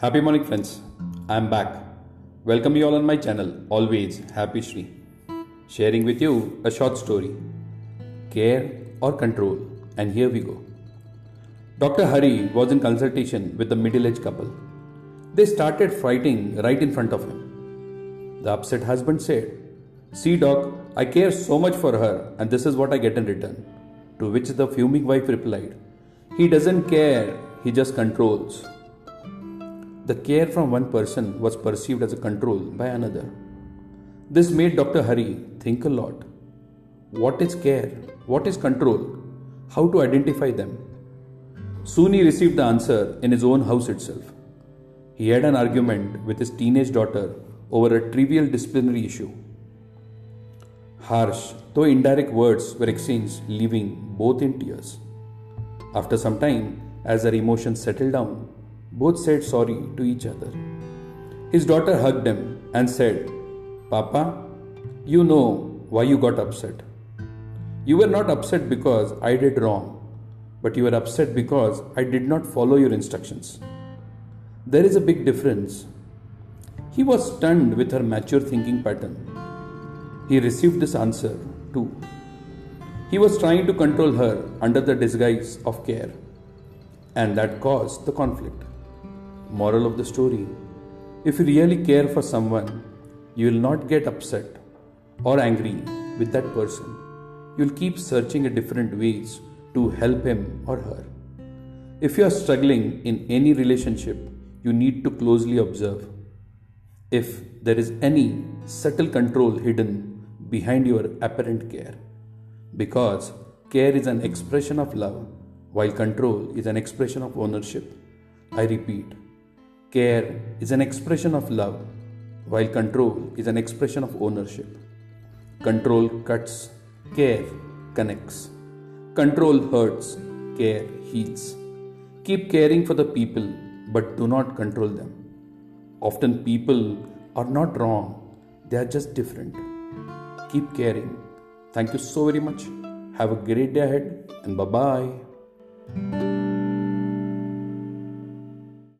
Happy morning, friends. I'm back. Welcome you all on my channel, always Happy Shri. Sharing with you a short story Care or Control. And here we go. Dr. Hari was in consultation with a middle aged couple. They started fighting right in front of him. The upset husband said, See, doc, I care so much for her, and this is what I get in return. To which the fuming wife replied, He doesn't care, he just controls. The care from one person was perceived as a control by another. This made Dr. Hari think a lot. What is care? What is control? How to identify them? Soon he received the answer in his own house itself. He had an argument with his teenage daughter over a trivial disciplinary issue. Harsh, though indirect words were exchanged, leaving both in tears. After some time, as their emotions settled down, both said sorry to each other. His daughter hugged him and said, Papa, you know why you got upset. You were not upset because I did wrong, but you were upset because I did not follow your instructions. There is a big difference. He was stunned with her mature thinking pattern. He received this answer too. He was trying to control her under the disguise of care, and that caused the conflict. Moral of the story If you really care for someone, you will not get upset or angry with that person. You'll keep searching different ways to help him or her. If you are struggling in any relationship, you need to closely observe. If there is any subtle control hidden behind your apparent care. Because care is an expression of love, while control is an expression of ownership. I repeat, care is an expression of love, while control is an expression of ownership. Control cuts, care connects. Control hurts, care heals. Keep caring for the people, but do not control them. Often people are not wrong, they are just different. Keep caring. Thank you so very much. Have a great day ahead and bye bye.